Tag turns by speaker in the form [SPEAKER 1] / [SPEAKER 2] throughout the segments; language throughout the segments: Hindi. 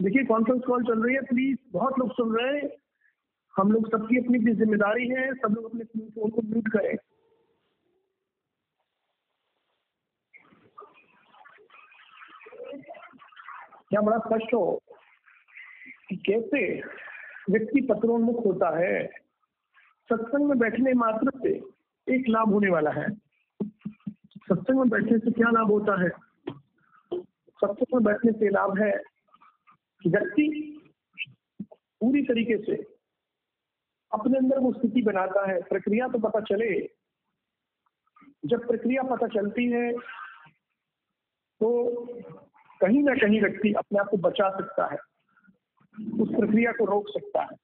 [SPEAKER 1] देखिए कॉन्फ्रेंस कॉल चल रही है प्लीज़ बहुत लोग सुन रहे हैं। हम लोग सबकी अपनी अपनी ज़िम्मेदारी है, सब लोग अपने फ़ोन को म्यूट करें। क्या बड़ा स्पष्ट हो कि कैसे व्यक्ति पत्रोन्मुख होता है, सत्संग में बैठने मात्र से एक लाभ होने वाला है। सत्संग में बैठने से क्या लाभ होता है? सत्संग में बैठने से लाभ है व्यक्ति पूरी तरीके से अपने अंदर वो स्थिति बनाता है। प्रक्रिया तो पता चले। जब प्रक्रिया पता चलती है तो कहीं ना कहीं व्यक्ति अपने आप को बचा सकता है, उस प्रक्रिया को रोक सकता है।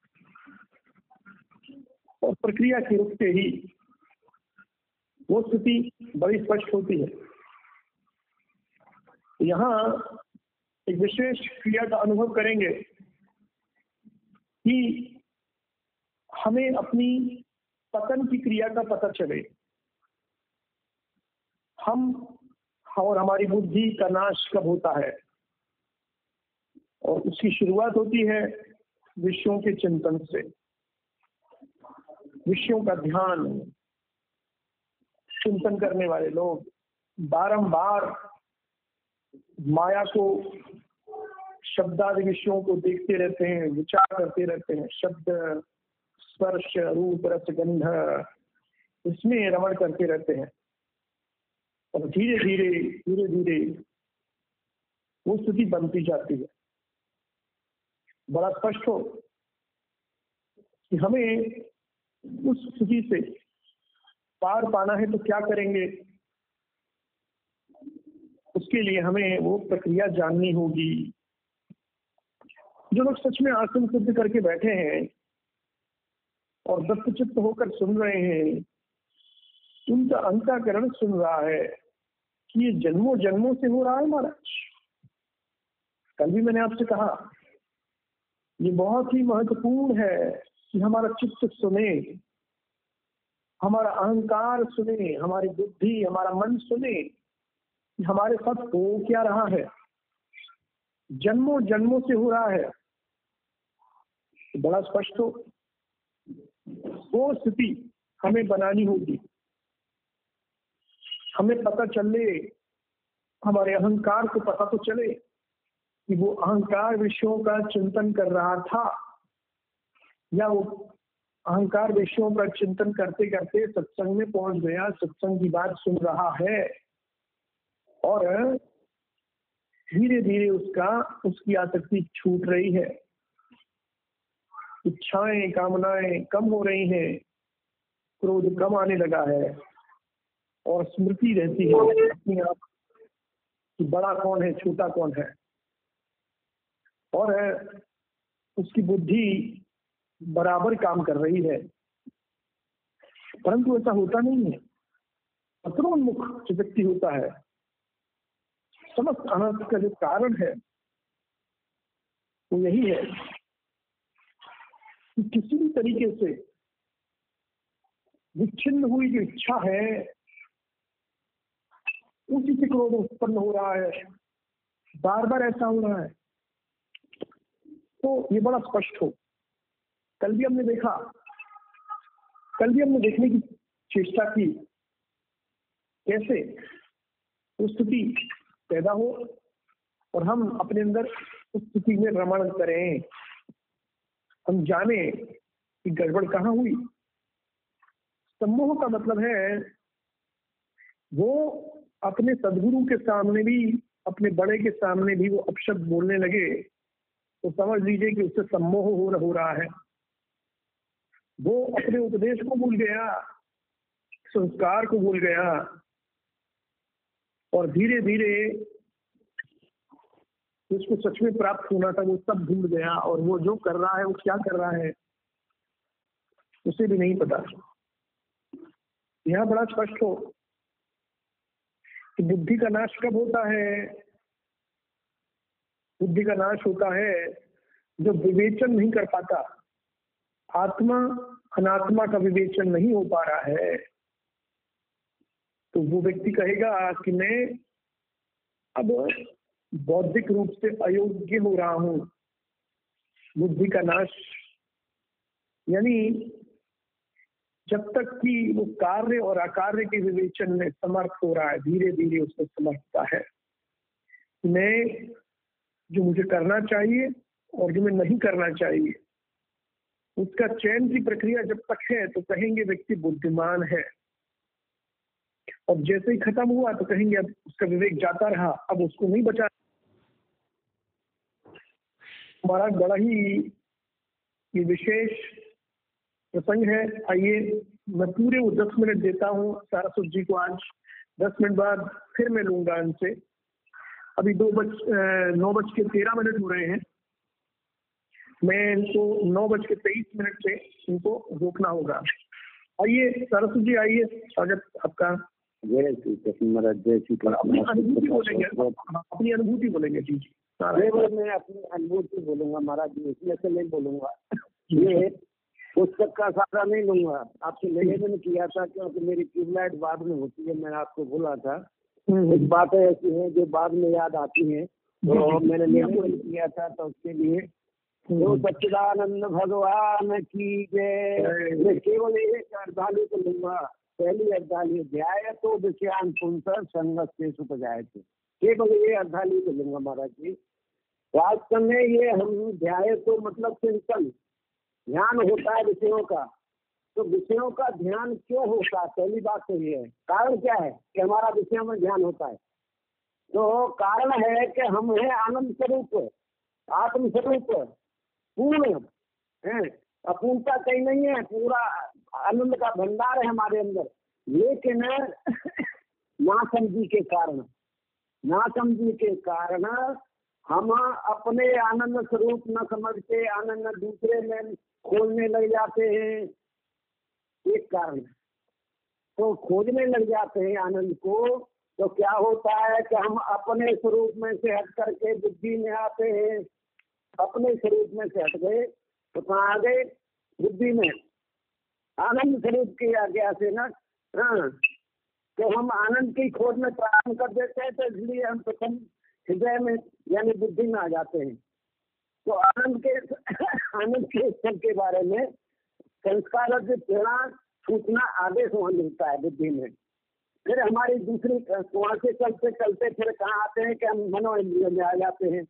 [SPEAKER 1] और प्रक्रिया के रुकते ही वो स्थिति बड़ी स्पष्ट होती है। यहाँ एक विशेष क्रिया का अनुभव करेंगे कि हमें अपनी पतन की क्रिया का पता चले। हम और हमारी बुद्धि का नाश कब होता है? और उसकी शुरुआत होती है विषयों के चिंतन से। विषयों का ध्यान, चिंतन करने वाले लोग बारंबार माया को शब्दादि विषयों को देखते रहते हैं, विचार करते रहते हैं। शब्द, स्पर्श, रूप, रस, गंध, इसमें रमण करते रहते हैं। और धीरे धीरे धीरे धीरे वो स्थिति बनती जाती है। बड़ा स्पष्ट हो कि हमें उस स्थिति से पार पाना है तो क्या करेंगे? उसके लिए हमें वो प्रक्रिया जाननी होगी। जो लोग सच में आसन सिद्ध करके बैठे हैं और दत्तचित्त होकर सुन रहे हैं, उनका अंताकरण सुन रहा है कि ये जन्मों जन्मों से हो रहा है महाराज। कल भी मैंने आपसे कहा, ये बहुत ही महत्वपूर्ण है कि हमारा चित्त सुने, हमारा अहंकार सुने, हमारी बुद्धि, हमारा मन सुने हमारे साथ हो क्या रहा है। जन्मों जन्मों से हो रहा है। बड़ा स्पष्ट हो। वो स्थिति हमें बनानी होगी। हमें पता चले, हमारे अहंकार को पता तो चले कि वो अहंकार विषयों का चिंतन कर रहा था या वो अहंकार विषयों का चिंतन करते करते सत्संग में पहुँच गया, सत्संग की बात सुन रहा है और धीरे धीरे उसका, उसकी आसक्ति छूट रही है। इच्छाएँ, कामनाएँ कम हो रही हैं, क्रोध कम आने लगा है और स्मृति रहती है अपने आप कि बड़ा कौन है, छोटा कौन है। और है उसकी बुद्धि बराबर काम कर रही है। परंतु ऐसा होता नहीं है। पत्रोन्मुख जो व्यक्ति होता है। समस्त अनर्थ का जो कारण है, वो यही है कि किसी भी तरीके से विच्छिन्न हुई जो इच्छा है, उसी से क्रोध उत्पन्न हो रहा है। बार बार ऐसा हो रहा है। तो ये बड़ा स्पष्ट हो। कल भी हमने देखा, कल भी हमने देखने की चेष्टा की, कैसे स्थिति पैदा हो और हम अपने अंदर उस स्थिति में रमण करें। हम जाने कि गड़बड़ कहाँ हुई। सम्मोह का मतलब है वो अपने सदगुरु के सामने भी अपने बड़े के सामने भी वो अपशब्द बोलने लगे तो समझ लीजिए कि उससे सम्मोह हो, हो रहा है। वो अपने उपदेश को भूल गया संस्कार को भूल गया और धीरे धीरे जिसको सच में प्राप्त होना था, वो सब भूल गया और वो जो कर रहा है, वो क्या कर रहा है, उसे भी नहीं पता यह बड़ा स्पष्ट हो कि बुद्धि का नाश कब होता है? बुद्धि का नाश होता है जो विवेचन नहीं कर पाता। आत्मा अनात्मा का विवेचन नहीं हो पा रहा है। तो वो व्यक्ति कहेगा कि मैं अब बौद्धिक रूप से अयोग्य हो रहा हूँ। बुद्धि का नाश। यानी जब तक कि वो कार्य और अकार्य के विवेचन में समर्थ हो रहा है धीरे धीरे उसको समझता है मैं जो मुझे करना चाहिए और जो मैं नहीं करना चाहिए, उसका चयन की प्रक्रिया जब तक है तो कहेंगे व्यक्ति बुद्धिमान है। और जैसे ही खत्म हुआ तो कहेंगे अब उसका विवेक जाता रहा, अब उसको नहीं बचा हमारा बड़ा ही ये विशेष प्रसंग है। आइए मैं पूरे वो दस मिनट देता हूँ। सारस्वत जी को आज दस मिनट बाद फिर मैं लूँगा इनसे। अभी दो बज नौ बज के तेरह मिनट हो रहे हैं। मैं इनको नौ बज के तेईस मिनट से इनको रोकना होगा। आइए सरस्वती जी आइए। स्वागत आपका।
[SPEAKER 2] जय श्री कृष्ण महाराज जय श्री
[SPEAKER 1] अपनी अनुभूति बोलेंगे। अपनी अनुभूति बोलेंगे जी जी।
[SPEAKER 2] जी मैं अपनी अनुभूति बोलूँगा महाराज जी इसमें से नहीं बोलूँगा। ये पुस्तक का सहारा नहीं लूँगा। आपसे निवेदन किया था क्योंकि मेरी ट्यूबलाइट बाद में होती है मैंने आपको बोला था। कुछ बातें ऐसी हैं जो बाद में याद आती हैं तो मैंने निवेदन किया था तो उसके लिए। तो सच्चिदानंद भगवान की जय। मैं केवल एक अर्धाली को लूँगा। पहली अर्धाली ध्याय तो विषयान सुनकर संगत से सुख जाए थे। केवल ये अर्धाली को लूँगा महाराज जी। वास्तव में ये हम ध्याय तो मतलब चिंतन। ध्यान होता है विषयों का। तो विषयों का ध्यान क्यों होता है? पहली बात तो ये है। कारण क्या है? कि हमारा विषयों में ध्यान होता है। तो कारण है कि हम है आनंद स्वरूप आत्म स्वरूप पूर्ण, है? अपूर्णता कहीं नहीं है, पूरा आनंद का भंडार है हमारे अंदर। लेकिन नासमझी के कारण नासमझी के कारण हम अपने आनंद स्वरूप न समझ के आनंद दूसरे में खोजने लग जाते हैं। एक कारण तो खोजने लग जाते हैं आनंद को तो क्या होता है कि हम अपने स्वरूप में से हट करके बुद्धि में आते हैं। अपने स्वरूप में से हट गए तो कहाँ आ गए? बुद्धि में। आनंद स्वरूप की आज्ञा से ना? हाँ। तो हम आनंद की खोज में प्रारंभ कर देते हैं तो इसलिए हम प्रथम हृदय में यानी बुद्धि में आ जाते हैं। तो आनंद के आनंद के स्तर के बारे में संस्कार प्रेरणा सूचना आदेश वहाँ मिलता है बुद्धि में। फिर हमारी दूसरी वहाँ से चलते चलते फिर कहाँ आते हैं कि हम मनो इंद्रियों में आ जाते हैं।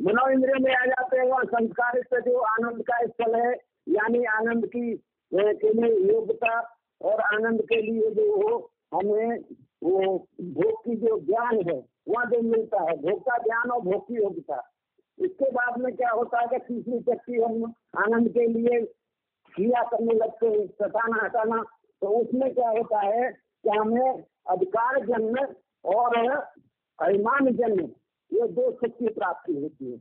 [SPEAKER 2] मनो इंद्रियों में आ जाते हैं वहाँ संस्कार से जो आनंद का स्थल है, यानी आनंद की के लिए योग्यता और आनंद के लिए जो हो हमें, वो भोग की जो ज्ञान है वहाँ जो मिलता है का ज्ञान और की योग्यता। इसके बाद में क्या होता है कि तीसरी शक्ति हम आनंद के लिए क्रिया करने लगते हैं सटाना हटाना। तो उसमें क्या होता है कि हमें अधिकार जन्म और अभिमान जन्म, ये दो शक्ति प्राप्ति होती है।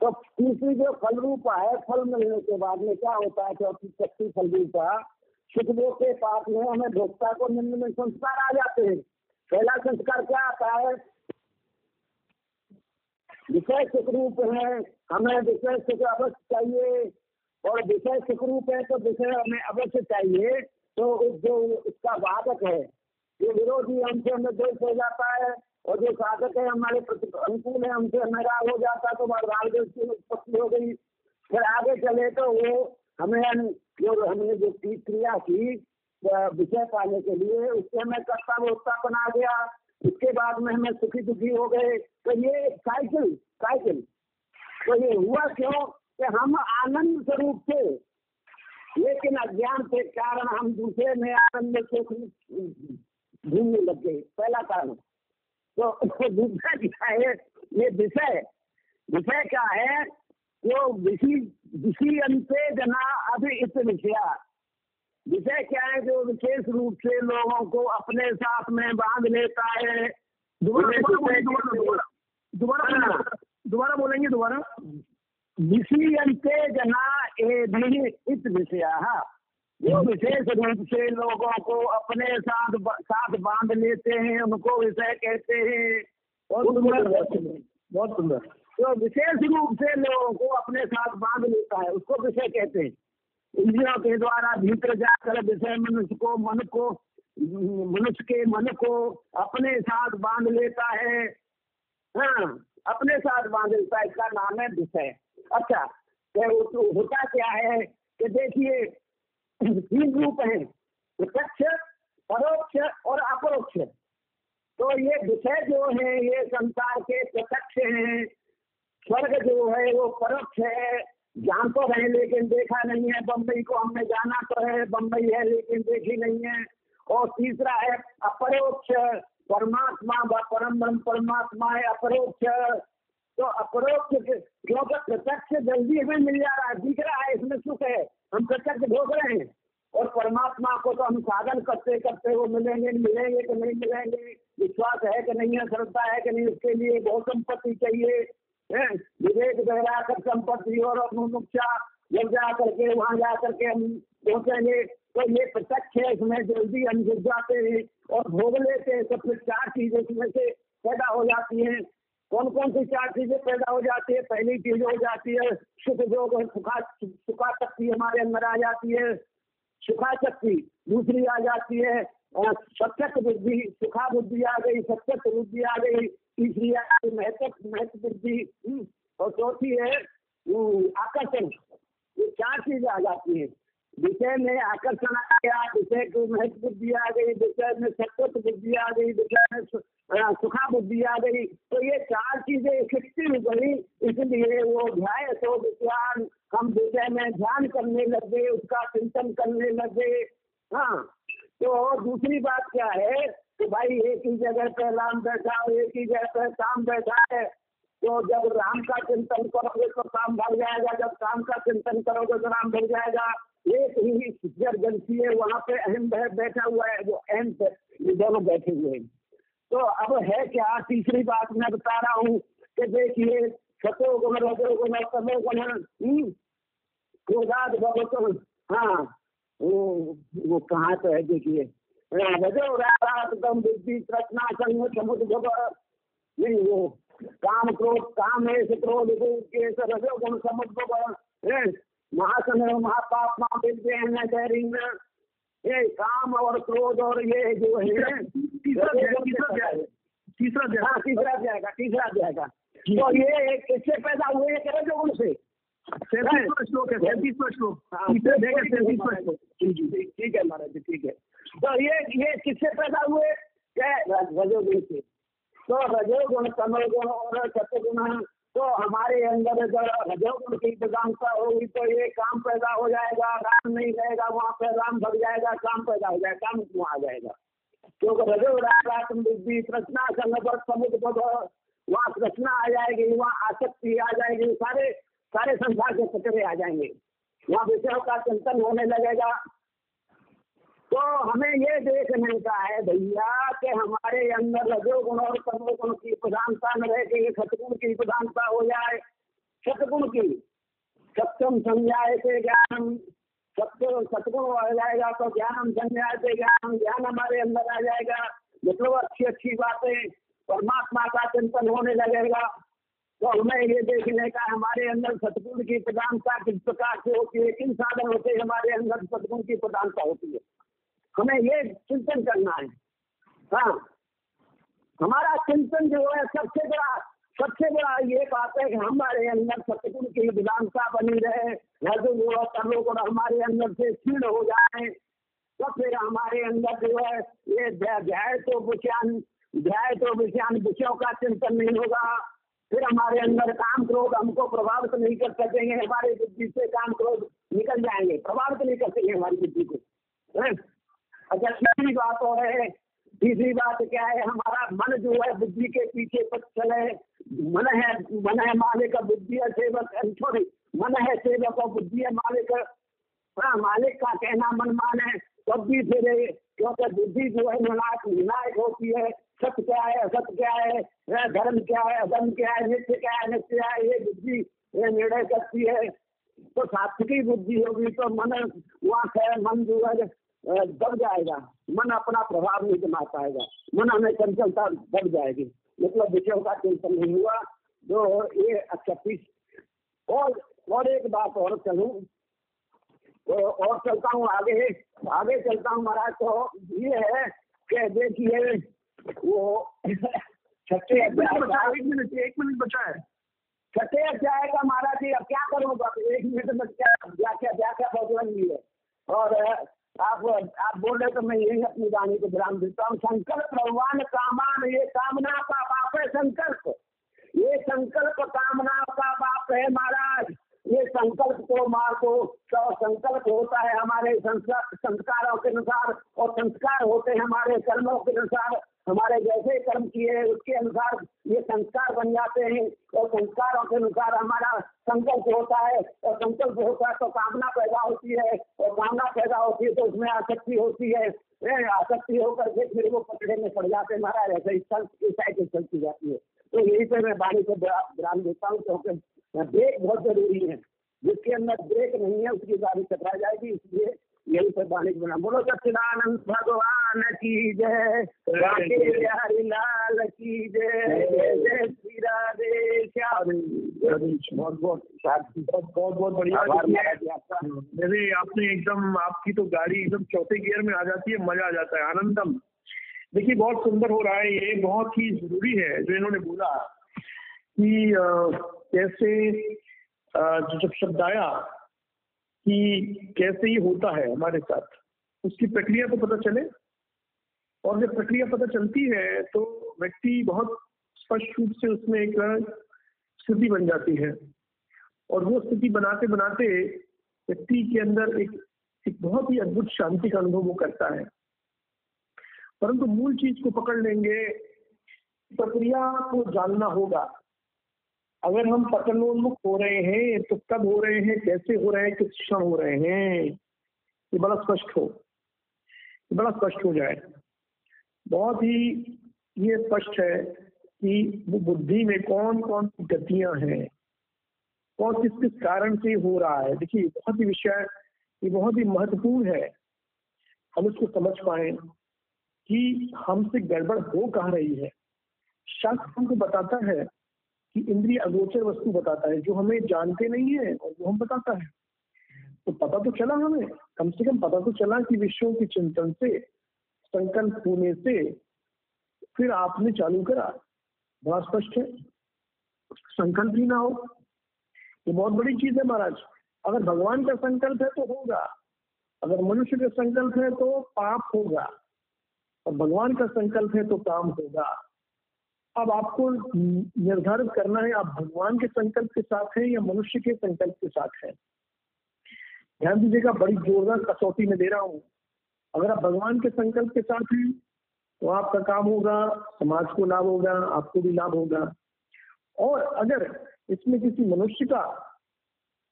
[SPEAKER 2] तो तीसरी जो फल रूपा है, फल मिलने के बाद में क्या होता है, चौथी शक्ति फल रूपा सुखदेव के पास में हमें भोक्ता को निम्न में संस्कार आ जाते हैं। पहला संस्कार क्या आता है? विषय सुख रूप है, हमें विषय सुख अवश्य चाहिए। और विषय सुख रूप है तो विषय हमें अवश्य चाहिए। तो जो उसका वादक है जो विरोधी हमसे हमें द्वेष हो जाता है। और जो साधक है, हमारे प्रति अनुकूल है, हमसे नाराज़ हो जाता है तो राग की उत्पत्ति हो गई। फिर आगे चले तो वो हमें, जो हमने जो क्रिया की विषय पाने के लिए। उससे हमें कर्ता भोक्ता बना गया। उसके बाद में हमें सुखी दुखी हो गए। तो ये साइकिल साइकिल। तो ये हुआ क्यों कि हम आनंद स्वरूप थे। लेकिन अज्ञान के कारण हम दूसरे में आनंद सुख ढूँढने लग गए। पहला कारण। तो दूसरा क्या है? ये विषय। विषय क्या है? जो विषि विषि अंते जना अभी इस विषया। विषय क्या है जो विशेष रूप से लोगों को अपने साथ में बाँध लेता है।
[SPEAKER 1] दोबारा बोलेंगे दोबारा
[SPEAKER 2] विषयंते जना ए इस विषय जो विशेष रूप से लोगों को अपने साथ साथ बाँध लेते हैं उनको विषय कहते हैं
[SPEAKER 1] बहुत सुंदर बहुत सुंदर।
[SPEAKER 2] जो विशेष रूप से लोगों को अपने साथ बाँध लेता है उसको विषय कहते हैं। इंद्रियों के द्वारा भीतर जाकर विषय मनुष्य को मन को, मनुष्य के मन को अपने साथ बाँध लेता है। हाँ अपने साथ बाँध लेता है, इसका नाम है विषय। अच्छा तो होता क्या है कि देखिए, तीन रूप है, प्रत्यक्ष, परोक्ष और अपरोक्ष। तो ये विषय जो है, ये संसार के प्रत्यक्ष है, स्वर्ग जो है, वो परोक्ष है। जान तो रहे लेकिन देखा नहीं है। बम्बई को हमने जाना तो है बम्बई है, लेकिन देखी नहीं है। और तीसरा है, अपरोक्ष परमात्मा व परम ब्रह्म परमात्मा है अपरोक्ष। तो अपरोक्ष क्योंकि प्रत्यक्ष जल्दी हमें मिल जा रहा है, दिख रहा है, इसमें सुख है। हम प्रत्यक्ष भोग रहे हैं। और परमात्मा को तो हम साधन करते करते वो मिलेंगे मिलेंगे कि नहीं मिलेंगे? विश्वास है कि नहीं है, श्रद्धा है कि नहीं, उसके लिए बहुत संपत्ति चाहिए। विवेक वैराकर संपत्ति और मुमुक्षा जब जा करके वहाँ जा करके हम पहुँचेंगे तो ये प्रत्यक्ष है, इसमें जल्दी हम जुट जाते हैं और भोग लेते हैं। तो फिर चार चीज़ें इसमें से पैदा हो जाती हैं। कौन कौन सी चार चीज़ें पैदा हो जाती है? पहली चीज़ हो जाती है सुख जोग सुखा सुखा शक्ति हमारे अंदर आ जाती है। सुखा शक्ति दूसरी आ जाती है सत्यक बुद्धि, सुखा बुद्धि आ गई, सत्यक बुद्धि आ गई। तीसरी गई महत्व महत्व बुद्धि और चौथी है आकर्षण ये चार चीज़ें आ जाती है विषय में आकर्षण आ गया विषय को महत्व बुद्धि आ गई विषय में सत्व बुद्धि आ गई विषय में सुखा बुद्धि आ गई तो ये चार चीज़ें इकट्ठी हो इसलिए वो ध्याय तो विज्ञान हम विषय में ध्यान करने लगे उसका चिंतन करने लगे हाँ तो दूसरी बात क्या है? कि भाई एक ही जगह पे राम बैठा एक ही जगह पे काम बैठा है तो जब राम का चिंतन करोगे तो काम भर जाएगा जब काम का चिंतन करोगे तो राम भर जाएगा। एक ही जगसी है वहाँ पे अहम बैठा हुआ है वो अहम दोनों बैठे हुए हैं। तो अब है क्या? तीसरी बात मैं बता रहा हूँ कि देखिए सतो गुण रजो गुण गुण हम्म, भगवत हाँ वो वो कहाँ तो है देखिए। रजो रातम बुद्धि प्रश्ना संग समुद्र नहीं वो काम क्रोध काम है क्रोध रजो गुण समुद्र महासमय महापापमा विद्य हैं ये काम और क्रोध और ये जो है तीसरा हाँ तीसरा जाएगा तीसरा जाएगा तो ये किससे पैदा हुए हैं करे जो श्लोक है श्लोक। हाँ, ठीक है महाराज जी ठीक है। तो ये ये किससे पैदा हुए? रजोगुण से। तो रजोगुण कमल गुण और सत्यगुण तो हमारे अंदर अगर रजोगुण की प्रधानता होगी तो ये काम पैदा हो जाएगा राम नहीं रहेगा वहाँ पे राम भग जाएगा काम पैदा हो जाएगा काम वहाँ आ जाएगा। क्योंकि रजो राम बुद्धि प्रश्ना संगत समुद्र वहाँ प्रश्ना आ जाएगी वहाँ आसक्ति आ जाएगी सारे सारे संसार के कचरे आ जाएँगे। वहाँ विषयों का चिंतन होने लगेगा। तो हमें ये देखने का है भैया कि हमारे अंदर रजोगुण और तमोगुण की प्रधानता न रहे कि सतगुण की प्रधानता हो जाए। सतगुण की सत्यम संज्ञाए से ज्ञान। सत्य सतगुण हो जाएगा तो ज्ञान संज्ञाए से ज्ञान। ज्ञान हमारे अंदर आ जाएगा। मतलब अच्छी अच्छी बातें परमात्मा का चिंतन होने लगेगा। तो हमें ये देखने का हमारे अंदर सतगुण की प्रधानता किस प्रकार से होती है, किन साधन होते हमारे अंदर सतगुण की प्रधानता होती है। हमें ये चिंतन करना है। हाँ। हमारा चिंतन जो है सबसे बड़ा सबसे बड़ा ये बात है कि हमारे अंदर सतगुण की विधानता बनी रहे और हमारे अंदर से क्षीण हो जाए तो फिर हमारे अंदर जो है ये ध्याय तो विषयान, ध्याय तो विषयान विषयों का चिंतन नहीं होगा। फिर हमारे अंदर काम क्रोध हमको प्रभावित नहीं कर सकेंगे हमारे बुद्धि से काम क्रोध निकल जाएँगे, प्रभावित नहीं कर सकेंगे हमारी बुद्धि को। अच्छा तीसरी बात और है, तीसरी बात क्या है, हमारा मन जो है बुद्धि के पीछे पथ चले मन है मन है मालिक बुद्धि है सेवक सॉरी मन है सेवक और बुद्धि है मालिक। हाँ मालिक का कहना मन मान है, तब भी फिर क्योंकि बुद्धि जो है निर्णायक निर्णायक होती है। सत्य क्या है असत्य क्या है धर्म क्या है, अधर्म क्या है, नित्य क्या है, नित्य क्या है, ये बुद्धि, ये निर्णय करती है। तो सात्विकी बुद्धि होगी तो मन वहाँ मन जो है दब जाएगा। मन अपना प्रभाव नहीं जमा पाएगा। मन हमें चंचलता बढ़ जाएगी। मतलब विषयों का चिंतन नहीं हुआ, जो ये अच्छा पीस और और एक बात और चलूँ तो और चलता हूँ आगे आगे चलता हूँ महाराज तो ये है कि देखिए वो छठे अध्याय एक मिनट बचा है। छठे अध्याय का महाराज जी अब क्या करूँगा? एक मिनट में क्या क्या क्या क्या क्या प्रॉब्लम हुई है। और आप आप बोल रहे तो मैं यही अपनी वाणी को विराम देता हूँ। संकल्प भगवान कामान ये कामना का बाप है संकल्प। ये संकल्प कामना का बाप है महाराज। ये संकल्प को मार को सौ तो संकल्प होता है हमारे संस्कारों के अनुसार और संस्कार होते हैं हमारे कर्मों के अनुसार। हमारे जैसे कर्म किए हैं, उसके अनुसार ये संस्कार बन जाते हैं। और संस्कारों के अनुसार हमारा संकल्प होता है। और संकल्प होता है तो कामना पैदा होती है। और कामना पैदा होती है तो उसमें आसक्ति होती है। आसक्ति होकर के फिर वो पकड़े में पड़ जाते हैं। महाराज, ऐसे साइकिल चलती जाती है। तो यही पे मैं वाणी को विराम देता हूँ, क्योंकि ब्रेक बहुत ज़रूरी है। जिसके अंदर ब्रेक नहीं है, उसकी गाड़ी टकरा जाएगी। इसलिए यही सब वाणी बना बोलो सच्चिदानंद भगवान की जय बिहारी लाल की जय जय श्री राधे
[SPEAKER 1] बहुत बहुत बहुत बहुत बढ़िया। आपने एकदम आपकी तो गाड़ी एकदम चौथे गियर में आ जाती है मज़ा आ जाता है आनंदम। देखिए बहुत सुंदर हो रहा है ये बहुत ही ज़रूरी है जो इन्होंने बोला कि कैसे जो जब शब्द आया कि कैसे ये होता है हमारे साथ। उसकी प्रक्रिया तो पता चले। और जब प्रक्रिया पता चलती है तो व्यक्ति बहुत स्पष्ट रूप से उसमें एक स्थिति बन जाती है। और वो स्थिति बनाते बनाते व्यक्ति के अंदर एक एक बहुत ही अद्भुत शांति का अनुभव वो करता है। परंतु मूल चीज़ को पकड़ लेंगे, प्रक्रिया को जानना होगा। अगर हम पतनोन्मुख हो रहे हैं तो कब हो रहे हैं, कैसे हो रहे हैं, किस क्षण हो रहे हैं, ये बड़ा स्पष्ट हो, ये बड़ा स्पष्ट हो जाए। बहुत ही ये स्पष्ट है कि वो बुद्धि में कौन कौन सी गतियाँ हैं कौन किस किस कारण से हो रहा है। देखिए बहुत ही विषय, ये बहुत ही महत्वपूर्ण है। हम इसको समझ पाए कि हमसे गड़बड़ हो कहा रही है। शास्त्र हमको बताता है कि इंद्रिय अगोचर वस्तु बताता है, जो हमें जानते नहीं है और वो हम बताता है। तो पता तो चला हमें, कम से कम पता तो चला कि विषयों के चिंतन से, संकल्प होने से फिर आपने चालू करा। बड़ा स्पष्ट है? संकल्प ही ना हो। ये बहुत बड़ी चीज़ है महाराज। अगर भगवान का संकल्प है तो होगा। अगर मनुष्य का संकल्प है तो पाप होगा। और भगवान का संकल्प है तो काम होगा। अब आपको निर्धारित करना है, आप भगवान के संकल्प के साथ हैं या मनुष्य के संकल्प के साथ हैं? ध्यान दीजिएगा, बड़ी जोरदार कसौटी में दे रहा हूँ। अगर आप भगवान के संकल्प के साथ हैं तो आपका काम होगा, समाज को लाभ होगा, आपको भी लाभ होगा। और अगर इसमें किसी मनुष्य का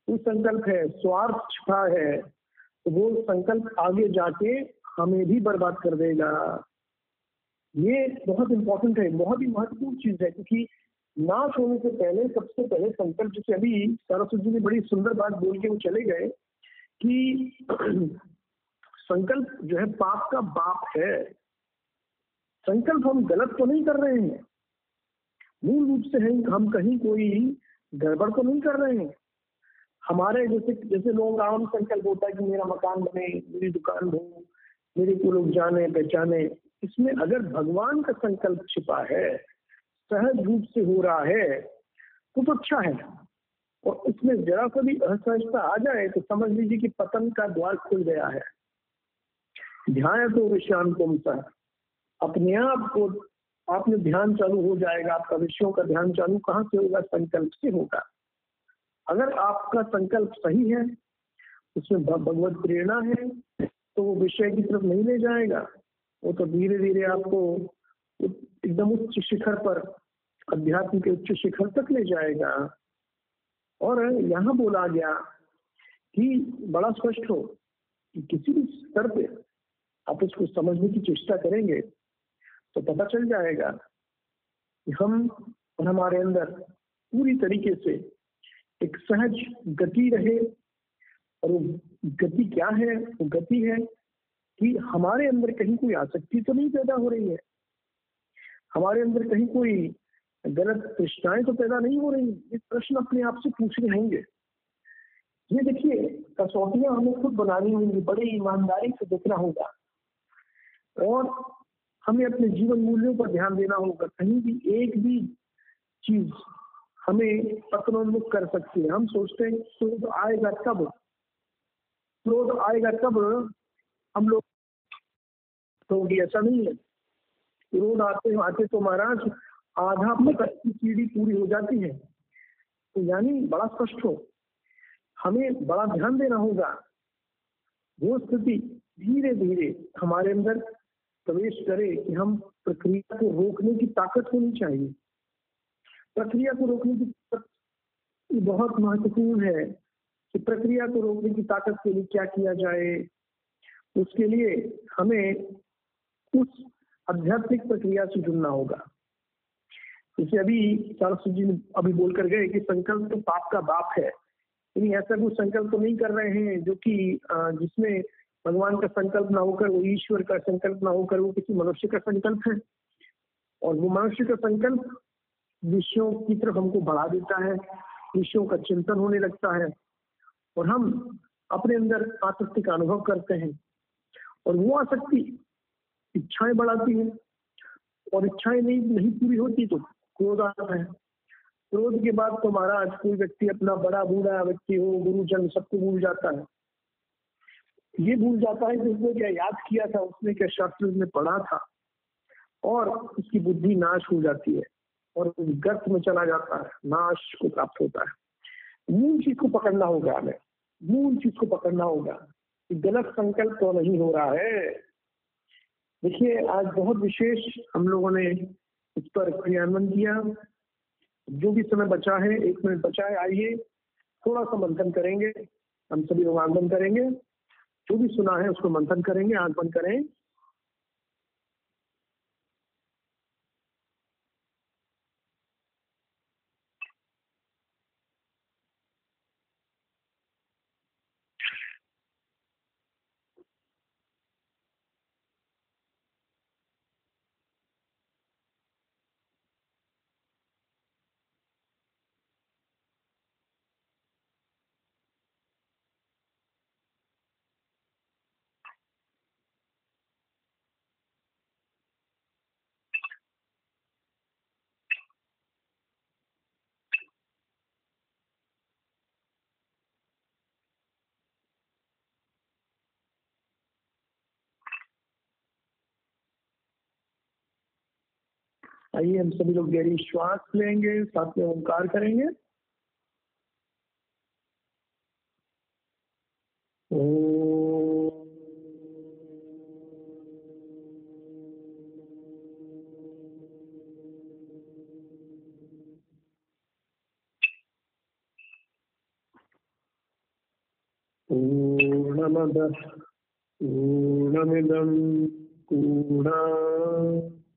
[SPEAKER 1] कोई संकल्प है, स्वार्थ छिपा है तो वो संकल्प आगे जाके हमें भी बर्बाद कर देगा। ये बहुत इंपॉर्टेंट है, बहुत ही महत्वपूर्ण चीज़ है, क्योंकि नाश होने से पहले, सबसे पहले संकल्प जैसे अभी सरस्वती जी ने बड़ी सुंदर बात बोल के वो चले गए कि संकल्प जो है पाप का बाप है। संकल्प हम गलत तो नहीं कर रहे हैं। मूल रूप से है, हम कहीं कोई गड़बड़ तो नहीं कर रहे हैं। हमारे जैसे जैसे लोग आम संकल्प होता है कि मेरा मकान बने, मेरी दुकान हो, मेरे को लोग जाने, पहचाने इसमें अगर भगवान का संकल्प छिपा है, सहज रूप से हो रहा है तो तो अच्छा है और इसमें जरा सा भी असहजता आ जाए तो समझ लीजिए कि पतन का द्वार खुल गया है। ध्यान तो विषयान तुम सर अपने आप को, आपने ध्यान चालू हो जाएगा, आपका विषयों का ध्यान चालू कहाँ से होगा? संकल्प से होगा। अगर आपका संकल्प सही है, उसमें भगवत प्रेरणा है तो वो विषय की तरफ़ नहीं ले जाएगा। वो तो धीरे धीरे आपको एकदम उच्च शिखर पर, अध्यात्म के उच्च शिखर तक ले जाएगा। और यहाँ बोला गया कि बड़ा स्पष्ट हो कि किसी भी स्तर पे आप इसको समझने की चेष्टा करेंगे तो पता चल जाएगा कि हम और हमारे अंदर पूरी तरीके से एक सहज गति रहे। और वो गति क्या है? वो गति है कि हमारे अंदर कहीं कोई आसक्ति तो नहीं पैदा हो रही है? हमारे अंदर कहीं कोई गलत तृष्णाएँ तो पैदा नहीं हो रही? ये प्रश्न अपने आप से पूछने होंगे। ये देखिए, कसौटियाँ हमें खुद बनानी होंगी, बड़े ईमानदारी से देखना होगा। और हमें अपने जीवन मूल्यों पर ध्यान देना होगा। कहीं भी एक भी चीज़ हमें पत्रोन्मुख कर सकती है। हम सोचते हैं क्रोध तो आएगा तब क्रोध तो आएगा तब हम लोग होगी ऐसा नहीं है। रोड आते आते तो महाराज आधा पकड़ की सीढ़ी पूरी हो जाती है। तो यानी बड़ा स्पष्ट हो, हमें बड़ा ध्यान देना होगा। वो स्थिति धीरे धीरे हमारे अंदर प्रवेश करे कि हम प्रक्रिया को रोकने की ताकत होनी चाहिए। प्रक्रिया को रोकने की ताकत बहुत महत्वपूर्ण है कि प्रक्रिया को रोकने की ताकत के लिए क्या किया जाए उसके लिए हमें उस आध्यात्मिक प्रक्रिया से जुड़ना होगा। जैसे अभी सरस्वती जी अभी बोल कर गए कि संकल्प तो पाप का बाप है यानी ऐसा कुछ संकल्प तो नहीं कर रहे हैं जो कि जिसमें भगवान का संकल्प ना होकर, वो ईश्वर का संकल्प ना होकर, वो किसी मनुष्य का संकल्प है। और वो मनुष्य का संकल्प विषयों की तरफ़ हमको बढ़ा देता है, विषयों का चिंतन होने लगता है, और हम अपने अंदर आसक्ति का अनुभव करते हैं। और वो आसक्ति इच्छाएँ बढ़ाती है। और इच्छाएँ नहीं नहीं पूरी होती तो क्रोध आता है। क्रोध के बाद तो महाराज कोई व्यक्ति अपना बड़ा बूढ़ा व्यक्ति हो, गुरुजन, सबको भूल जाता है। ये भूल जाता है कि उसने क्या याद किया था, उसने क्या शास्त्र में पढ़ा था। और उसकी बुद्धि नाश हो जाती है और गर्त में चला जाता है। नाश को प्राप्त होता है। मूल चीज़ को पकड़ना होगा हमें। मूल चीज़ को पकड़ना होगा। गलत संकल्प तो नहीं हो रहा है। देखिए, आज बहुत विशेष हम लोगों ने इस पर क्रियान्वयन किया। जो भी समय बचा है, एक मिनट बचा है आइए थोड़ा सा मंथन करेंगे। हम सभी लोग आंदोलन करेंगे। जो भी सुना है, उसको मंथन करेंगे आँख करें। आइए हम सभी लोग गहरी श्वास लेंगे साथ में ओंकार करेंगे। पूर्णमदः पूर्णमिदं पूर्णा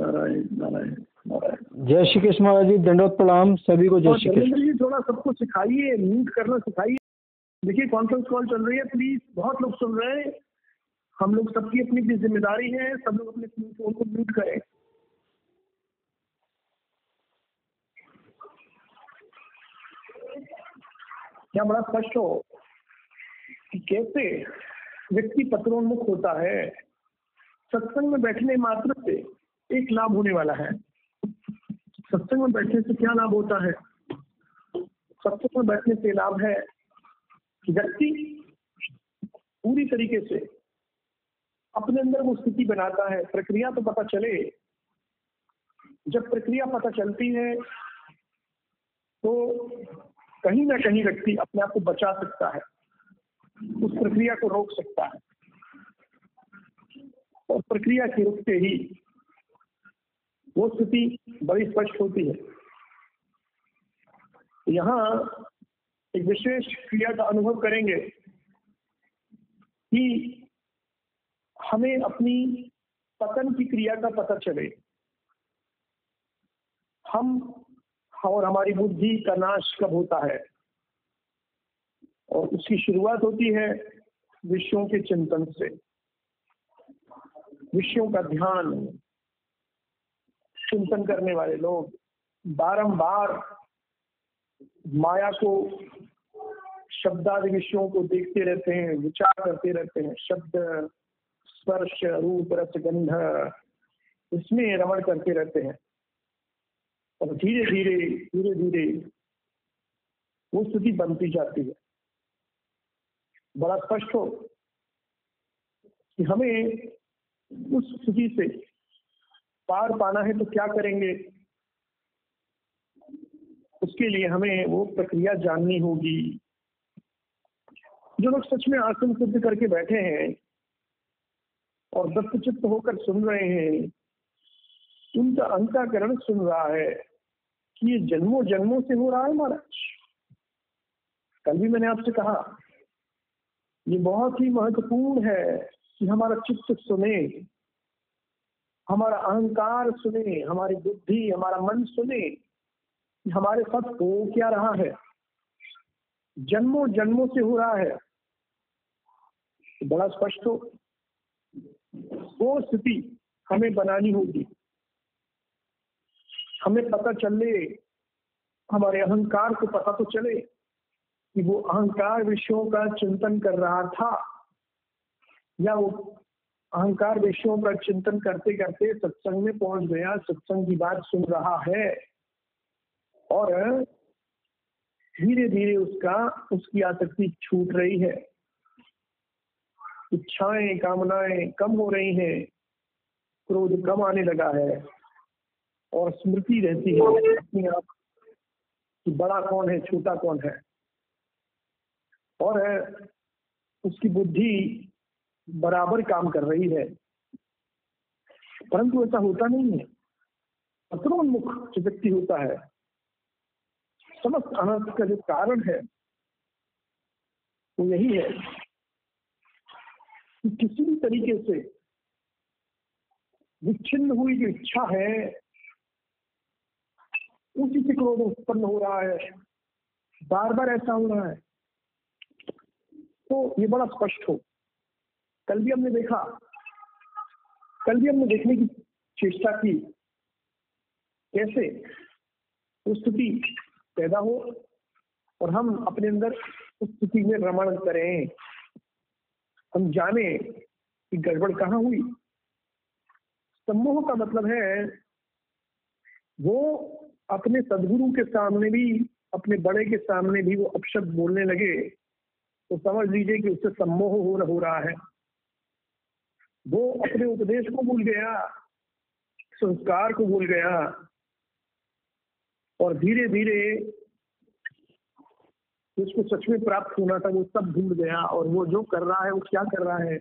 [SPEAKER 1] नारायण नारायण नारायण।
[SPEAKER 3] जय श्री कृष्ण महाराज जी दंडोत प्रणाम सभी को जय श्री कृष्ण।
[SPEAKER 1] जी थोड़ा सबको सिखाइए म्यूट करना सिखाइए। देखिए कॉन्फ्रेंस कॉल चल रही है प्लीज़ बहुत लोग सुन रहे हैं। हम लोग सबकी अपनी अपनी ज़िम्मेदारी है सब लोग अपने अपने फ़ोन को म्यूट करें। क्या बड़ा स्पष्ट हो कि कैसे व्यक्ति पत्रोन्मुख होता है? सत्संग में बैठने मात्र से एक लाभ होने वाला है। सत्संग में बैठने से क्या लाभ होता है? सत्संग में बैठने से लाभ है व्यक्ति पूरी तरीके से अपने अंदर वो स्थिति बनाता है। प्रक्रिया तो पता चले। जब प्रक्रिया पता चलती है तो कहीं ना कहीं व्यक्ति अपने आप को बचा सकता है। उस प्रक्रिया को रोक सकता है। और प्रक्रिया के रुकते ही वो स्थिति बड़ी स्पष्ट होती है। यहाँ एक विशेष क्रिया का अनुभव करेंगे कि हमें अपनी पतन की क्रिया का पता चले। हम और हमारी बुद्धि का नाश कब होता है? और उसकी शुरुआत होती है विषयों के चिंतन से। विषयों का ध्यान चिंतन करने वाले लोग बारंबार माया को, शब्दादि विषयों को देखते रहते हैं, विचार करते रहते हैं, शब्द, स्पर्श, रूप, रस, गंध, इसमें रमण करते रहते हैं। और धीरे धीरे धीरे धीरे वो स्थिति बनती जाती है। बड़ा स्पष्ट हो कि हमें उस स्थिति से पार पाना है तो क्या करेंगे? उसके लिए हमें वो प्रक्रिया जाननी होगी। जो लोग सच में आसन सिद्ध करके बैठे हैं और दत्तचित्त होकर सुन रहे हैं, उनका अंताकरण सुन रहा है कि ये जन्मों जन्मों से हो रहा है महाराज। कल भी मैंने आपसे कहा, ये बहुत ही महत्वपूर्ण है कि हमारा चित्त सुने। हमारा अहंकार सुने, हमारी बुद्धि, हमारा मन सुने, हमारे साथ हो क्या रहा है? जन्मों जन्मों से हो रहा है। बड़ा स्पष्ट हो। वो स्थिति हमें बनानी होगी। हमें पता चले, हमारे अहंकार को पता तो चले कि वो अहंकार विषयों का चिंतन कर रहा था, या वो अहंकार विषयों पर चिंतन करते करते सत्संग में पहुँच गया, सत्संग की बात सुन रहा है। और धीरे धीरे उसका, उसकी आसक्ति छूट रही है। इच्छाएँ, कामनाएँ कम हो रही हैं, क्रोध कम आने लगा है और स्मृति रहती है अपने आप कि बड़ा कौन है, छोटा कौन है। और है उसकी बुद्धि बराबर काम कर रही है। परंतु ऐसा होता नहीं है। पत्रोन्मुख जो व्यक्ति होता है। समस्त अनर्थ का जो कारण है, वो यही है कि किसी भी तरीके से विच्छिन्न हुई जो इच्छा है, उसी से क्रोध उत्पन्न हो रहा है। बार बार ऐसा हो रहा है। तो ये बड़ा स्पष्ट हो। कल भी हमने देखा। कल भी हमने देखने की चेष्टा की। कैसे? उस स्थिति पैदा हो और हम अपने अंदर उस स्थिति में रमण करें हम जाने कि गड़बड़ कहाँ हुई। सम्मोह का मतलब है, वो अपने सदगुरु के सामने भी, अपने बड़े के सामने भी वो अपशब्द बोलने लगे। तो समझ लीजिए कि उससे सम्मोह हो रहा है। वो अपने उपदेश को भूल गया, संस्कार को भूल गया और धीरे धीरे जिसको सच में प्राप्त होना था, वो सब भूल गया और वो जो कर रहा है, वो क्या कर रहा है,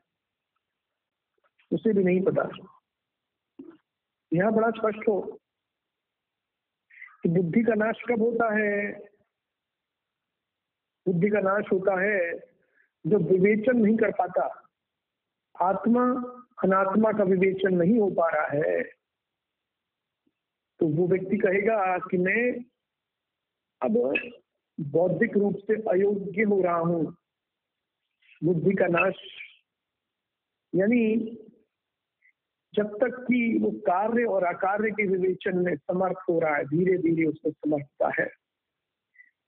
[SPEAKER 1] उसे भी नहीं पता यह बड़ा स्पष्ट हो कि बुद्धि का नाश कब होता है? बुद्धि का नाश होता है जो विवेचन नहीं कर पाता। आत्मा, अनात्मा का विवेचन नहीं हो पा रहा है तो वो व्यक्ति कहेगा कि मैं अब बौद्धिक रूप से अयोग्य हो रहा हूँ। बुद्धि का नाश, यानी जब तक कि वो कार्य और अकार्य के विवेचन में समर्थ हो रहा है धीरे धीरे उसको समझता है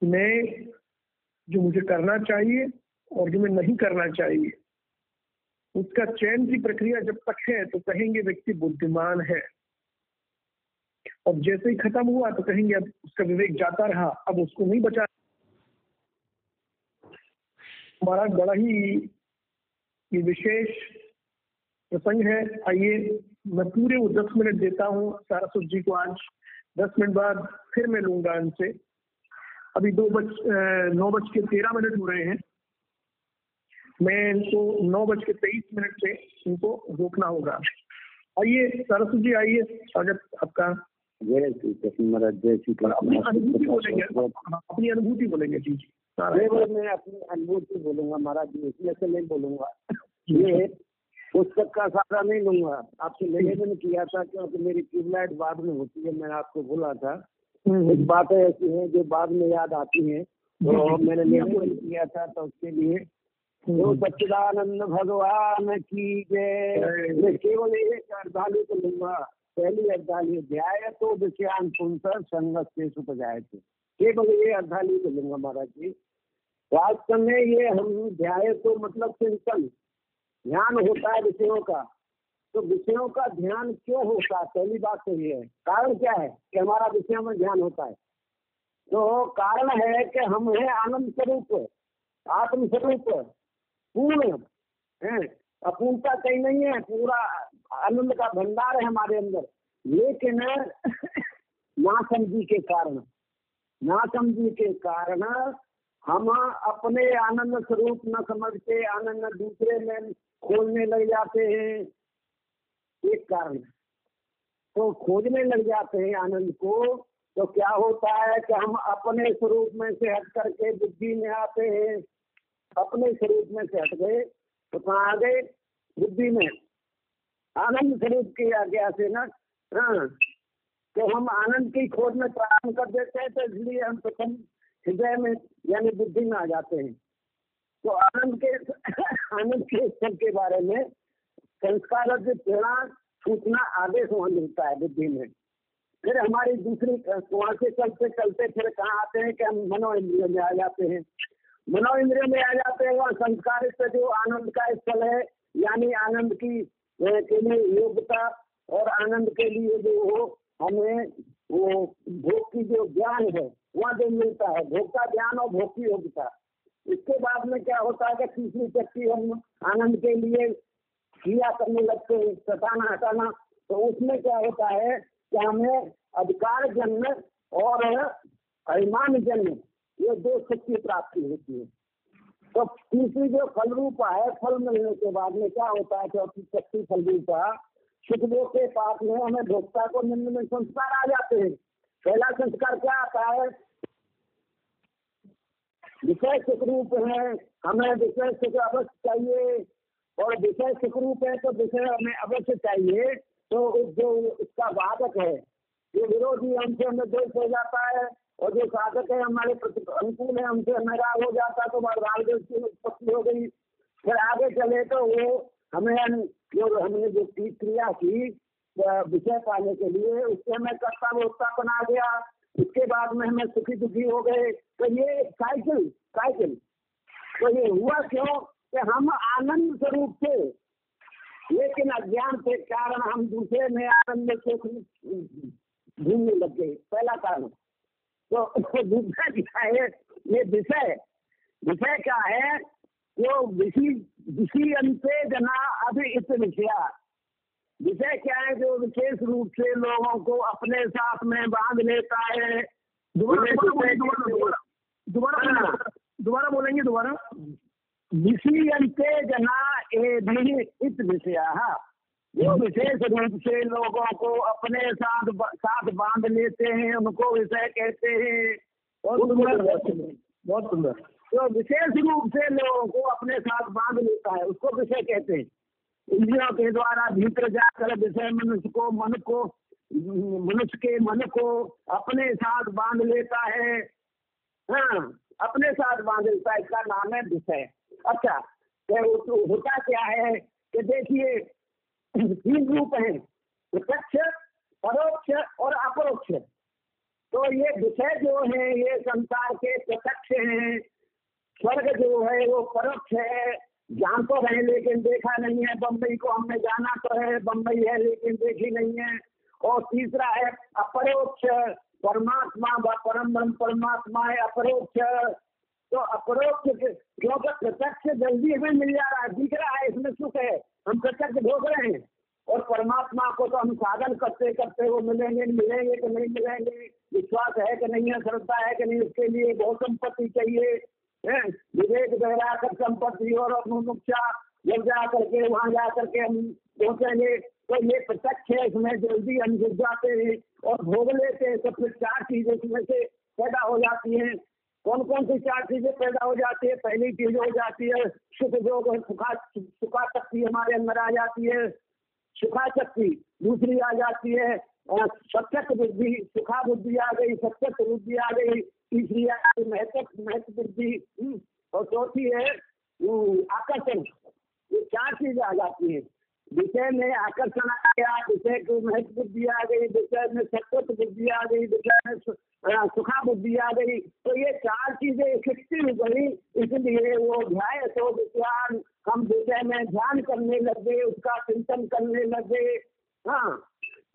[SPEAKER 1] मैं जो मुझे करना चाहिए और जो मैं नहीं करना चाहिए उसका चयन की प्रक्रिया जब तक है तो कहेंगे व्यक्ति बुद्धिमान है। और जैसे ही खत्म हुआ तो कहेंगे अब उसका विवेक जाता रहा, अब उसको नहीं बचा। हमारा बड़ा ही ये विशेष प्रसंग है। आइए, मैं पूरे वो दस मिनट देता हूँ। सारस्वत जी को आज दस मिनट बाद फिर मैं लूँगा इनसे। अभी दो बज नौ बज के तेरह मिनट हो रहे हैं। मैं इनको नौ बज के तेईस मिनट से इनको रोकना होगा। आइए सरस्वती जी आइए स्वागत आपका।
[SPEAKER 2] जय श्री कृष्ण महाराज जय श्री
[SPEAKER 1] अपनी अनुभूति बोलेंगे। अपनी अनुभूति बोलेंगे जी जी।
[SPEAKER 2] मैं अपनी अनुभूति बोलूँगा महाराज जी इसमें से नहीं बोलूँगा। ये पुस्तक का सहारा नहीं लूँगा। आपसे निवेदन किया था क्योंकि मेरी ट्यूबलाइट बाद में होती है मैंने आपको बोला था। कुछ बातें ऐसी हैं जो बाद में याद आती हैं। तो मैंने निवेदन किया था तो उसके लिए तो सच्चिदानंद भगवान की जय। मैं केवल एक अर्धाली को लूँगा। पहली अर्धाली ध्याय तो विषयान पुंसर संगत से सुख जाए थे। केवल ये अर्धाली को लूँगा महाराज जी। वास्तव में ये हम ध्याय तो मतलब चिंतन। ध्यान होता है विषयों का। तो विषयों का ध्यान क्यों होता है? पहली बात तो ये है। कारण क्या है? कि हमारा विषयों में ध्यान होता है। तो कारण है कि हम है आनंद स्वरूप। आत्म स्वरूप पूर्ण है? अपूर्णता कहीं नहीं है पूरा आनंद का भंडार है हमारे अंदर। लेकिन ना समझी के कारण ना समझी के कारण हम अपने आनंद स्वरूप न समझ के आनंद दूसरे में खोलने लग जाते हैं। एक कारण तो खोजने लग जाते हैं आनंद को तो क्या होता है कि हम अपने स्वरूप में से हट करके बुद्धि में आते हैं। अपने स्वरूप में से हट गए तो आ गए, बुद्धि में। आनंद स्वरूप की आज्ञा से ना तो हम आनंद की खोज में प्रारंभ कर देते हैं तो इसलिए हम प्रथम हृदय में, यानी बुद्धि में आ जाते हैं। तो आनंद के आनंद के स्तर के बारे में संस्कार प्रेरणा सूचना आदेश वहाँ मिलता है बुद्धि में। फिर हमारी दूसरी, वहाँ से चलते चलते फिर कहाँ आते हैं कि हम मनो इंद्रियों में आ जाते हैं। मनो इंद्रियों में आ जाते हैं, वहाँ संस्कार से जो आनंद का स्थल है, यानी आनंद की के लिए योग्यता और आनंद के लिए जो हो, हमें वो भोग की जो ज्ञान है, वह जो मिलता है, भोग का ज्ञान और भोग की योग्यता। इसके बाद में क्या होता है कि तीसरी शक्ति हम आनंद के लिए क्रिया करने लगते हैं सटाना हटाना। तो उसमें क्या होता है कि हमें अधिकार जन्म और अभिमान जन्म ये दो शक्ति प्राप्ति होती है। तो तीसरी जो फल रूपा है, फल मिलने के बाद में क्या होता है चौथी शक्ति फल रूपा सुखदेव के पास में हमें भोक्ता को निम्न में संस्कार आ जाते हैं। पहला संस्कार क्या आता है? विषय सुख रूप है, हमें विषय सुख अवश्य चाहिए। और विषय सुख रूप है तो विषय हमें अवश्य चाहिए। तो जो उसका वादक है जो विरोधी हमसे हमें द्वेष हो जाता है। और जो साधक है, हमारे प्रति अनुकूल है, हमसे नाराज़ हो जाता तो राग की उत्पत्ति हो गई। फिर आगे चले तो वो हमें जो हमने जो क्रिया की विषय पाने के लिए, उससे हमें कर्ता वोक्ता बना गया। उसके बाद में हमें सुखी दुखी हो गए। तो ये साइकिल साइकिल तो ये हुआ क्यों? कि हम आनंद स्वरूप थे। लेकिन अज्ञान के कारण हम दूसरे में आनंद सुख ढूँढने लग गए। पहला कारण। तो दूसरा क्या है ये विषय। विषय क्या है? जो विषि विषि अंते जना अभी इस विषया। विषय क्या है? जो विशेष रूप से लोगों को अपने साथ में बाँध लेता है।
[SPEAKER 1] दोबारा दोबारा बोलेंगे दोबारा।
[SPEAKER 2] विषयंते जना ए इत विषय जो विशेष रूप से लोगों को अपने साथ साथ बाँध लेते हैं उनको विषय कहते हैं।
[SPEAKER 1] बहुत सुंदर बहुत सुंदर
[SPEAKER 2] तो विशेष रूप से लोगों को अपने साथ बाँध लेता है उसको विषय कहते हैं। इंद्रियों के द्वारा भीतर जाकर विषय मनुष्य को मन को मनुष्य के मन को अपने साथ बाँध लेता है। हाँ अपने साथ बाँध लेता है इसका नाम है विषय। अच्छा तो होता क्या है कि देखिए तीन रूप है प्रत्यक्ष परोक्ष और अपरोक्ष। तो ये विषय जो है, ये संसार के प्रत्यक्ष हैं, स्वर्ग जो है, वो परोक्ष है। जान तो रहे, लेकिन देखा नहीं है। बम्बई को हमने जाना तो है बम्बई है, लेकिन देखी नहीं है। और तीसरा है, अपरोक्ष। परमात्मा व परम ब्रह्म परमात्मा है अपरोक्ष। तो अपरोक्ष क्योंकि प्रत्यक्ष जल्दी हमें मिल जा रहा है, दिख रहा है, इसमें सुख है। हम प्रत्यक्ष भोग रहे हैं। और परमात्मा को तो हम साधन करते करते वो मिलेंगे मिलेंगे कि नहीं मिलेंगे? विश्वास है कि नहीं है? श्रद्धा है कि नहीं? उसके लिए बहुत संपत्ति चाहिए। विवेक गहरा कर संपत्ति और मुख्या जब जा करके, वहाँ जा करके हम पहुँचेंगे तो ये प्रत्यक्ष है, इसमें जल्दी हम जुट जाते हैं और भोग लेते हैं तो फिर चार चीज़ें इसमें से पैदा हो जाती हैं। कौन कौन सी चार चीज़ें पैदा हो जाती है? पहली चीज़ हो जाती है सुख जो सुखा सुखा शक्ति हमारे अंदर आ जाती है। सुखा शक्ति दूसरी आ जाती है और सत्यक बुद्धि सुखा बुद्धि आ गई सत्यक बुद्धि आ गई तीसरी आ गई महत्व महत्व बुद्धि। हम्म, और चौथी है आकर्षण। ये चार चीज़ें आ जाती है। विषय में आकर्षण आ गया, विषय की महत्व बुद्धि आ गई, विषय में सत्वत बुद्धि आ गई, विषय में सुखा बुद्धि आ गई। तो ये चार चीज़ें इकट्ठी हो गई इसलिए वो ध्याय तो विज्ञान, हम विषय में ध्यान करने लगे, उसका चिंतन करने लगे। हाँ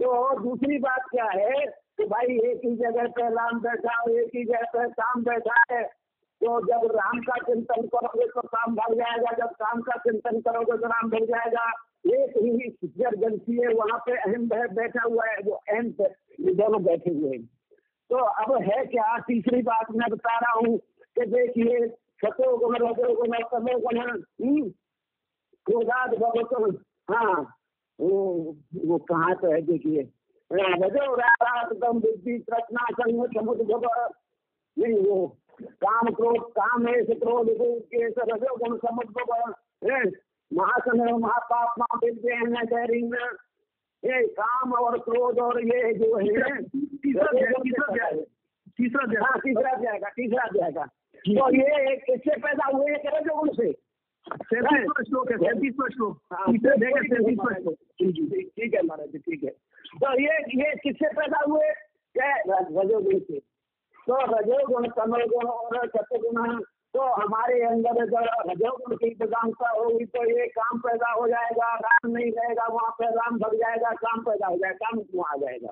[SPEAKER 2] तो दूसरी बात क्या है कि भाई, एक ही जगह पे राम बैठा, एक ही जगह पे काम बैठा है। तो जब राम का चिंतन करोगे तो काम भर जाएगा, जब काम का चिंतन करोगे तो राम भर जाएगा। एक ही जगंसी है, वहाँ पे अहम बैठा हुआ है, वो अहम ये दोनों बैठे हुए हैं। तो अब है क्या? तीसरी बात मैं बता रहा हूँ कि देखिए, सतो गुण रजो गुण तमो गुण क्रोधाद भगवत हाँ वो वो कहाँ तो है देखिए? रजो रात दम बुद्धि तृष्णा संग समुद्र नहीं, वो, काम क्रोध, काम है, क्रोध के रजो गुण, समुद्र भव महासन महापाप माँ विद्य है डरिंग ये काम और क्रोध और ये जो है
[SPEAKER 1] तीसरा तीसरा।
[SPEAKER 2] हाँ तीसरा जाएगा तीसरा जाएगा तो ये इससे पैदा हुए हैं रजो गुण से
[SPEAKER 1] सैंतीसवां श्लोक है सैंतीसवां श्लोक।
[SPEAKER 2] हाँ,
[SPEAKER 1] तीसरे अध्याय का सैंतीसवां श्लोक।
[SPEAKER 2] जी जी, ठीक है महाराज जी ठीक है। तो ये ये किससे पैदा हुए? रजोगुण से। तो रजोगुण तमोगुण और सत्यगुण तो हमारे अंदर अगर रजोगुण की प्रधानता होगी तो ये काम पैदा हो जाएगा, राम नहीं रहेगा, वहाँ पे राम भग जाएगा, काम पैदा हो जाएगा, काम वहाँ आ जाएगा?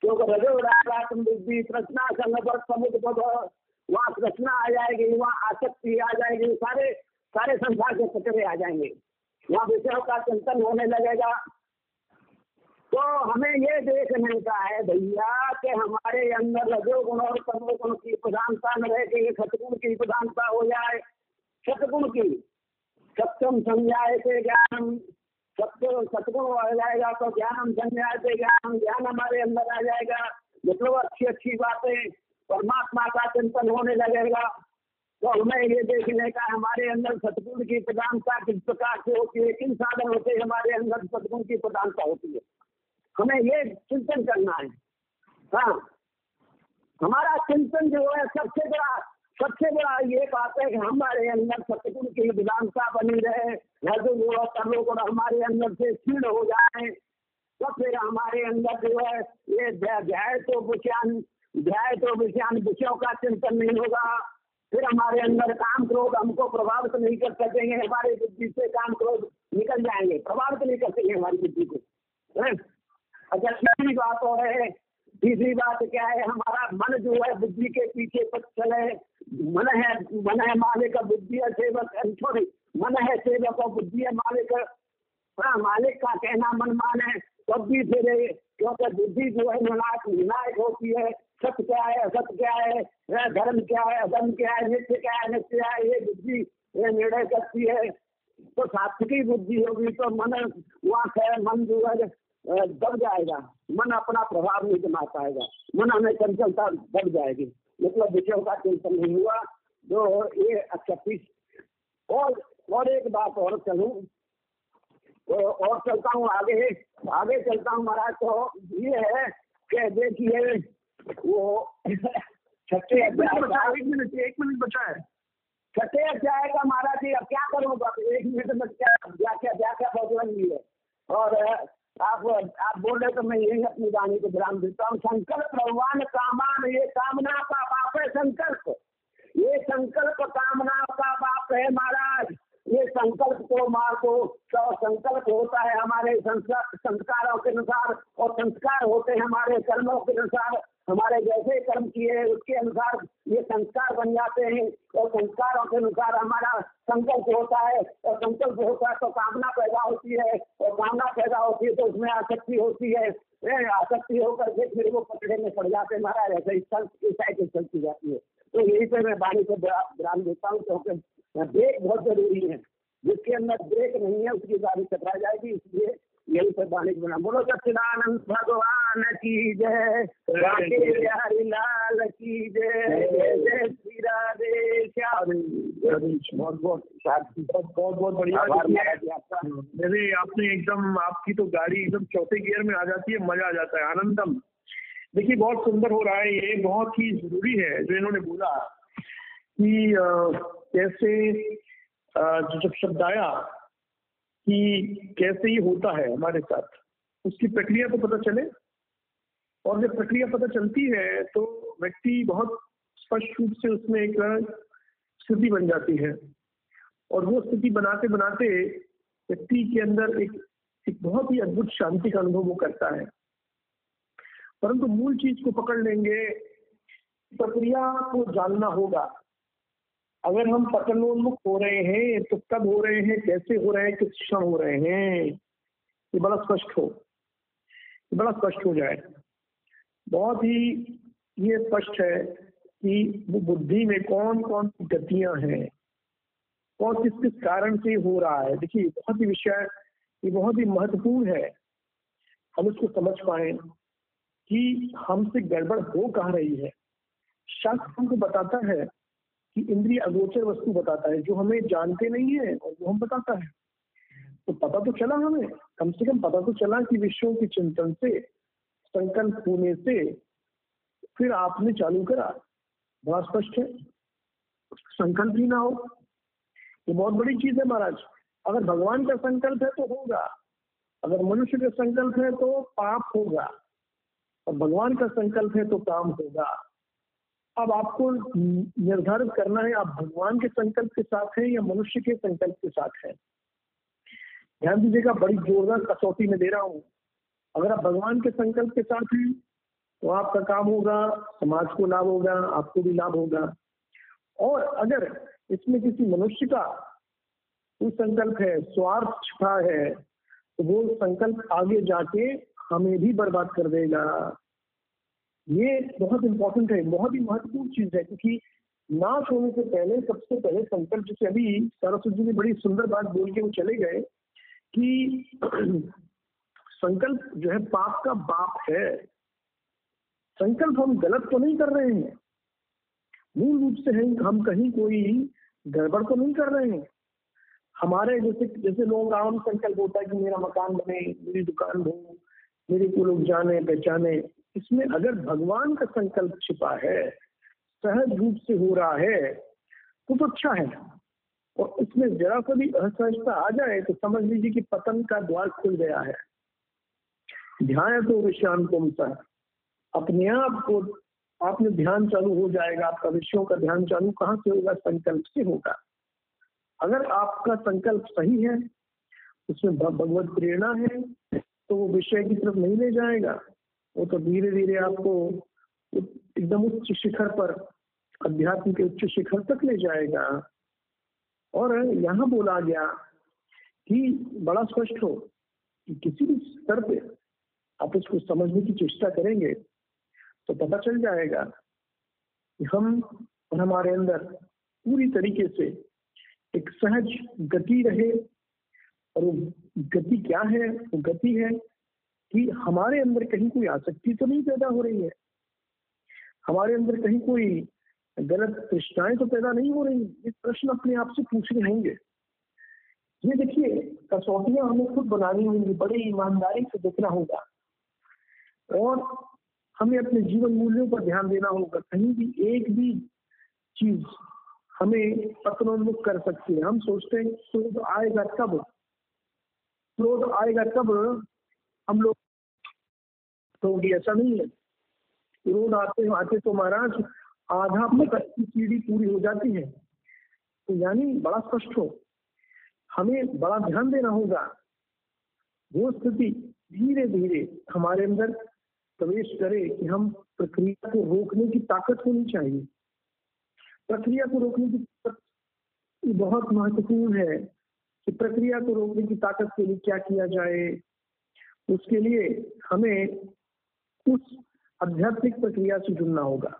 [SPEAKER 2] क्योंकि रजो राम बुद्धि कृष्णा संगत समुद्र वहाँ कृष्णा आ जाएगी, वहाँ आसक्ति आ जाएगी, सारे सारे संसार के कचरे आ जाएँगे। वहाँ विषयों का चिंतन होने लगेगा तो हमें ये देखने का है भैया कि हमारे अंदर रजोगुण और तमोगुण की प्रधानता न रह के सतगुण की प्रधानता हो जाए। सतगुण की सत्यम संज्ञाए से ज्ञान। सत्य सतगुण आ जाएगा तो ज्ञानम संज्ञाए से ज्ञान। ज्ञान हमारे अंदर आ जाएगा। मतलब अच्छी अच्छी बातें, परमात्मा का चिंतन होने लगेगा। तो हमें ये देखने का हमारे अंदर सतगुण की प्रधानता किस प्रकार से होती है, किन साधन होते हैं हमारे अंदर सतगुण की प्रधानता होती है। हमें ये चिंतन करना है। हाँ। हमारा चिंतन जो है, सबसे बड़ा सबसे बड़ा ये बात है कि हमारे अंदर सतगुण की विधानता बनी रहे और हमारे अंदर से क्षीण हो जाए तो फिर हमारे अंदर जो है, ये ध्याय तो विषयान ध्याय तो विषयान विषयों का चिंतन नहीं होगा। फिर हमारे अंदर काम क्रोध हमको प्रभावित नहीं कर सकेंगे, हमारे बुद्धि से काम क्रोध निकल जाएँगे, प्रभावित नहीं कर सकेंगे हमारी बुद्धि को? अच्छा तीसरी बात और है, तीसरी बात क्या है, हमारा मन जो है बुद्धि के पीछे पथ चले मन है मन है मालिक बुद्धि है सेवक सॉरी मन है सेवक और बुद्धि है मालिक। हाँ मालिक का कहना मन माने तब भी फिर क्योंकि बुद्धि जो है निर्णायक निर्णायक होती है। सत्य क्या है असत क्या है धर्म क्या है, अधर्म क्या है नित्य क्या है नित्य क्या है, ये बुद्धि निर्णय करती है। तो सात्विकी बुद्धि होगी तो मन वहाँ मन जो है दब जाएगा। मन अपना प्रभाव नहीं जमा पाएगा। मन हमें चंचलता दब जाएगी। मतलब विषयों का चिंतन नहीं हुआ तो ये अच्छा तीस और और एक बात और चलूँ। तो और चलता हूँ आगे। आगे चलता हूँ महाराज तो ये है कि देखिए वो छठे
[SPEAKER 1] एक मिनट
[SPEAKER 2] अध्याय
[SPEAKER 1] एक मिनट एक मिनट बचा है
[SPEAKER 2] छठे अध्याय का महाराज जी अब क्या करूँगा? एक मिनट में क्या क्या क्या बदल रही है। और आप आप बोल रहे तो मैं यही अपनी वाणी को विराम देता हूँ। संकल्प भगवान कामान ये कामना का बाप है संकल्प। ये संकल्प कामना का बाप है महाराज। ये संकल्प को मार को तो संकल्प होता है हमारे संस्कारों के अनुसार और संस्कार होते हैं हमारे कर्मों के अनुसार। हमारे जैसे कर्म किए हैं, उसके अनुसार ये संस्कार बन जाते हैं। और संस्कारों के अनुसार हमारा संकल्प होता है। और संकल्प होता है तो कामना पैदा होती है। और कामना पैदा होती है तो उसमें आसक्ति होती है। आसक्ति होकर के फिर वो पकड़े में पड़ जाते हैं। महाराज, ऐसे इस साइकिल चलती जाती है। तो यही पे मैं वाणी को विराम देता हूँ, क्योंकि ब्रेक बहुत ज़रूरी है। जिसके अंदर ब्रेक नहीं है, उसकी गाड़ी टकरा जाएगी, इसलिए यही पे वाणी को विराम बोलो सच्चिदानंद भगवान की जय राधे बिहारी लाल की जय जय श्री राधे श्याम। बहुत बहुत
[SPEAKER 1] बहुत बहुत बहुत बढ़िया।
[SPEAKER 2] आपका।
[SPEAKER 1] मेरे आपने एकदम आपकी तो गाड़ी एकदम चौथे गियर में आ जाती है मज़ा आ जाता है आनंदम। देखिए बहुत सुंदर हो रहा है ये बहुत ही ज़रूरी है जो इन्होंने बोला कि कैसे जो जब शब्द आया कि कैसे ये होता है हमारे साथ। उसकी प्रक्रिया तो पता चले। और जब प्रक्रिया पता चलती है तो व्यक्ति बहुत स्पष्ट रूप से उसमें एक स्थिति बन जाती है। और वो स्थिति बनाते बनाते व्यक्ति के अंदर एक एक बहुत ही अद्भुत शांति का अनुभव वो करता है। परंतु मूल चीज़ को पकड़ लेंगे, प्रक्रिया को जानना होगा। अगर हम पतनोन्मुख हो रहे हैं तो कब हो रहे हैं, कैसे हो रहे हैं, किस क्षण हो रहे हैं, ये बड़ा स्पष्ट हो, ये बड़ा स्पष्ट हो जाए। बहुत ही ये स्पष्ट है कि वो बुद्धि में कौन कौन सी गतियाँ हैं कौन किस किस कारण से हो रहा है। देखिए बहुत ही विषय, ये बहुत ही महत्वपूर्ण है। हम इसको समझ पाए कि हमसे गड़बड़ हो कहा रही है। शास्त्र हमको बताता है कि इंद्रिय अगोचर वस्तु बताता है, जो हमें जानते नहीं है और वो हम बताता है। तो पता तो चला हमें, कम से कम पता तो चला कि विषयों के चिंतन से, संकल्प होने से फिर आपने चालू करा। बड़ा स्पष्ट है? संकल्प ही ना हो। ये बहुत बड़ी चीज़ है महाराज। अगर भगवान का संकल्प है तो होगा। अगर मनुष्य का संकल्प है तो पाप होगा। और भगवान का संकल्प है तो काम होगा। अब आपको निर्धारित करना है, आप भगवान के संकल्प के साथ हैं या मनुष्य के संकल्प के साथ हैं? ध्यान दीजिएगा, बड़ी जोरदार कसौटी में दे रहा हूँ। अगर आप भगवान के संकल्प के साथ हैं तो आपका काम होगा, समाज को लाभ होगा, आपको भी लाभ होगा। और अगर इसमें किसी मनुष्य का कोई संकल्प है, स्वार्थ छिपा है तो वो संकल्प आगे जाके हमें भी बर्बाद कर देगा। ये बहुत इंपॉर्टेंट है, बहुत ही महत्वपूर्ण चीज़ है, क्योंकि नाश होने से पहले, सबसे पहले संकल्प जैसे अभी सरस्वती जी ने बड़ी सुंदर बात बोल के वो चले गए कि संकल्प जो है पाप का बाप है। संकल्प हम गलत तो नहीं कर रहे हैं। मूल रूप से है, हम कहीं कोई गड़बड़ तो नहीं कर रहे हैं। हमारे जैसे जैसे लोग आम संकल्प होता है कि मेरा मकान बने, मेरी दुकान हो मेरे को लोग जाने, पहचाने। इसमें अगर भगवान का संकल्प छिपा है, सहज रूप से हो रहा है तो तो अच्छा है और इसमें जरा सा भी असहजता आ जाए तो समझ लीजिए कि पतन का द्वार खुल गया है। ध्यान तो विश्राम तुम सा अपने आप को, आपने ध्यान चालू हो जाएगा, आपका विषयों का ध्यान चालू कहाँ से होगा? संकल्प से होगा। अगर आपका संकल्प सही है, उसमें भगवत प्रेरणा है तो वो विषय की तरफ़ नहीं ले जाएगा। वो तो धीरे धीरे आपको एकदम उच्च शिखर पर, अध्यात्म के उच्च शिखर तक ले जाएगा। और यहाँ बोला गया कि बड़ा स्पष्ट हो कि किसी भी स्तर पे आप इसको समझने की चेष्टा करेंगे तो पता चल जाएगा कि हम और हमारे अंदर पूरी तरीके से एक सहज गति रहे और वो गति क्या है? वो गति है कि हमारे अंदर कहीं कोई आसक्ति तो नहीं पैदा हो रही है। हमारे अंदर कहीं कोई गलत तृष्णाएँ तो पैदा नहीं हो रही। ये प्रश्न अपने आप से पूछने होंगे। ये देखिए, कसौटियाँ हमें खुद बनानी होंगी, बड़े ईमानदारी से देखना होगा। और हमें अपने जीवन मूल्यों पर ध्यान देना होगा। कहीं भी एक भी चीज़ हमें पत्रोन्मुख कर सकती है। हम सोचते हैं तो आएगा तब क्रोध आएगा तब हम लोग तो ऐसा नहीं है। क्रोध आते आते तो महाराज आधा पकड़ की सीढ़ी पूरी हो जाती है। तो यानी बड़ा स्पष्ट हो, हमें बड़ा ध्यान देना होगा। वो स्थिति धीरे धीरे हमारे अंदर प्रवेश करे कि हम प्रक्रिया को रोकने की ताकत होनी चाहिए। प्रक्रिया को रोकने की ताकत बहुत महत्वपूर्ण है। कि प्रक्रिया को रोकने की ताकत के लिए क्या किया जाए, उसके लिए हमें उस आध्यात्मिक प्रक्रिया से जुड़ना होगा।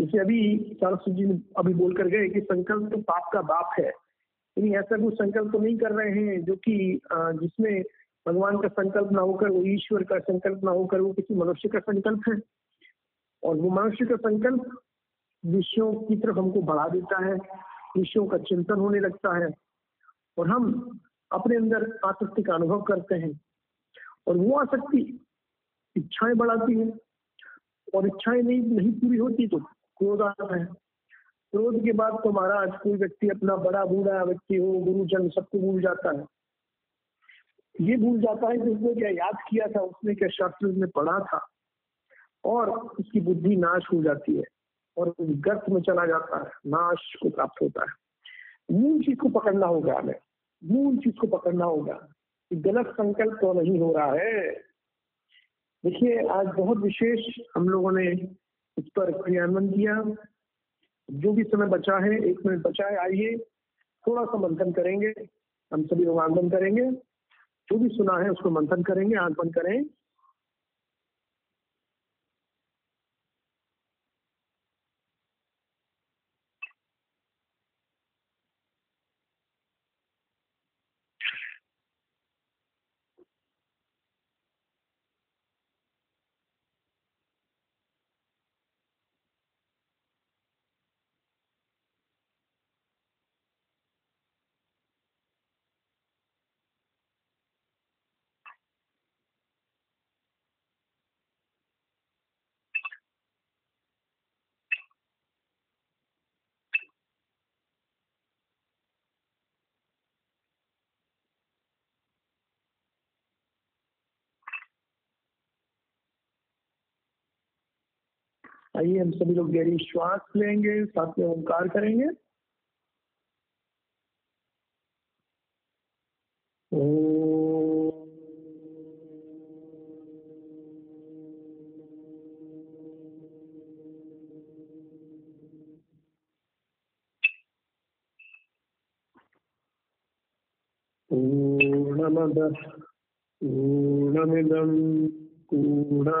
[SPEAKER 1] जैसे अभी सरस्वती जी अभी बोलकर गए कि संकल्प तो पाप का बाप है यानी ऐसा कुछ संकल्प तो नहीं कर रहे हैं जो कि जिसमें भगवान का संकल्प ना होकर, वो ईश्वर का संकल्प ना होकर, वो किसी मनुष्य का संकल्प है। और वो मनुष्य का संकल्प विषयों की तरफ़ हमको बढ़ा देता है, विषयों का चिंतन होने लगता है। और हम अपने अंदर आसक्ति का अनुभव करते हैं। और वो आसक्ति इच्छाएँ बढ़ाती है। और इच्छाएँ नहीं नहीं पूरी होती तो क्रोध आता है। क्रोध के बाद तो महाराज कोई व्यक्ति अपना बड़ा बूढ़ा व्यक्ति हो, गुरुजन, सबको भूल जाता है। ये भूल जाता है कि उसने क्या याद किया था, उसने क्या शास्त्र में पढ़ा था। और उसकी बुद्धि नाश हो जाती है और गर्त में चला जाता है, नाश को प्राप्त होता है। मूल चीज़ को पकड़ना होगा हमें। मूल चीज़ को पकड़ना होगा कि गलत संकल्प तो नहीं हो रहा है। देखिए, आज बहुत विशेष हम लोगों ने इस पर क्रियान्वयन किया। जो भी समय बचा है, एक मिनट बचा है, आइए थोड़ा सा मंथन करेंगे। हम सभी लोग आंदोलन करेंगे। जो भी सुना है, उसको मंथन करेंगे आँख करें। आइए हम सभी लोग गहरी श्वास लेंगे साथ में ओंकार करेंगे ओम पूर्णमदः पूर्णमिदं पूर्णा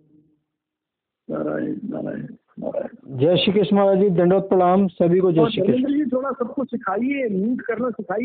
[SPEAKER 1] नारायण नारायण नारायण।
[SPEAKER 3] जय श्री कृष्ण महाराज जी दंडोत प्रणाम सभी को जय श्री कृष्ण।
[SPEAKER 1] जी थोड़ा सबको सिखाइए म्यूट करना सिखाइए।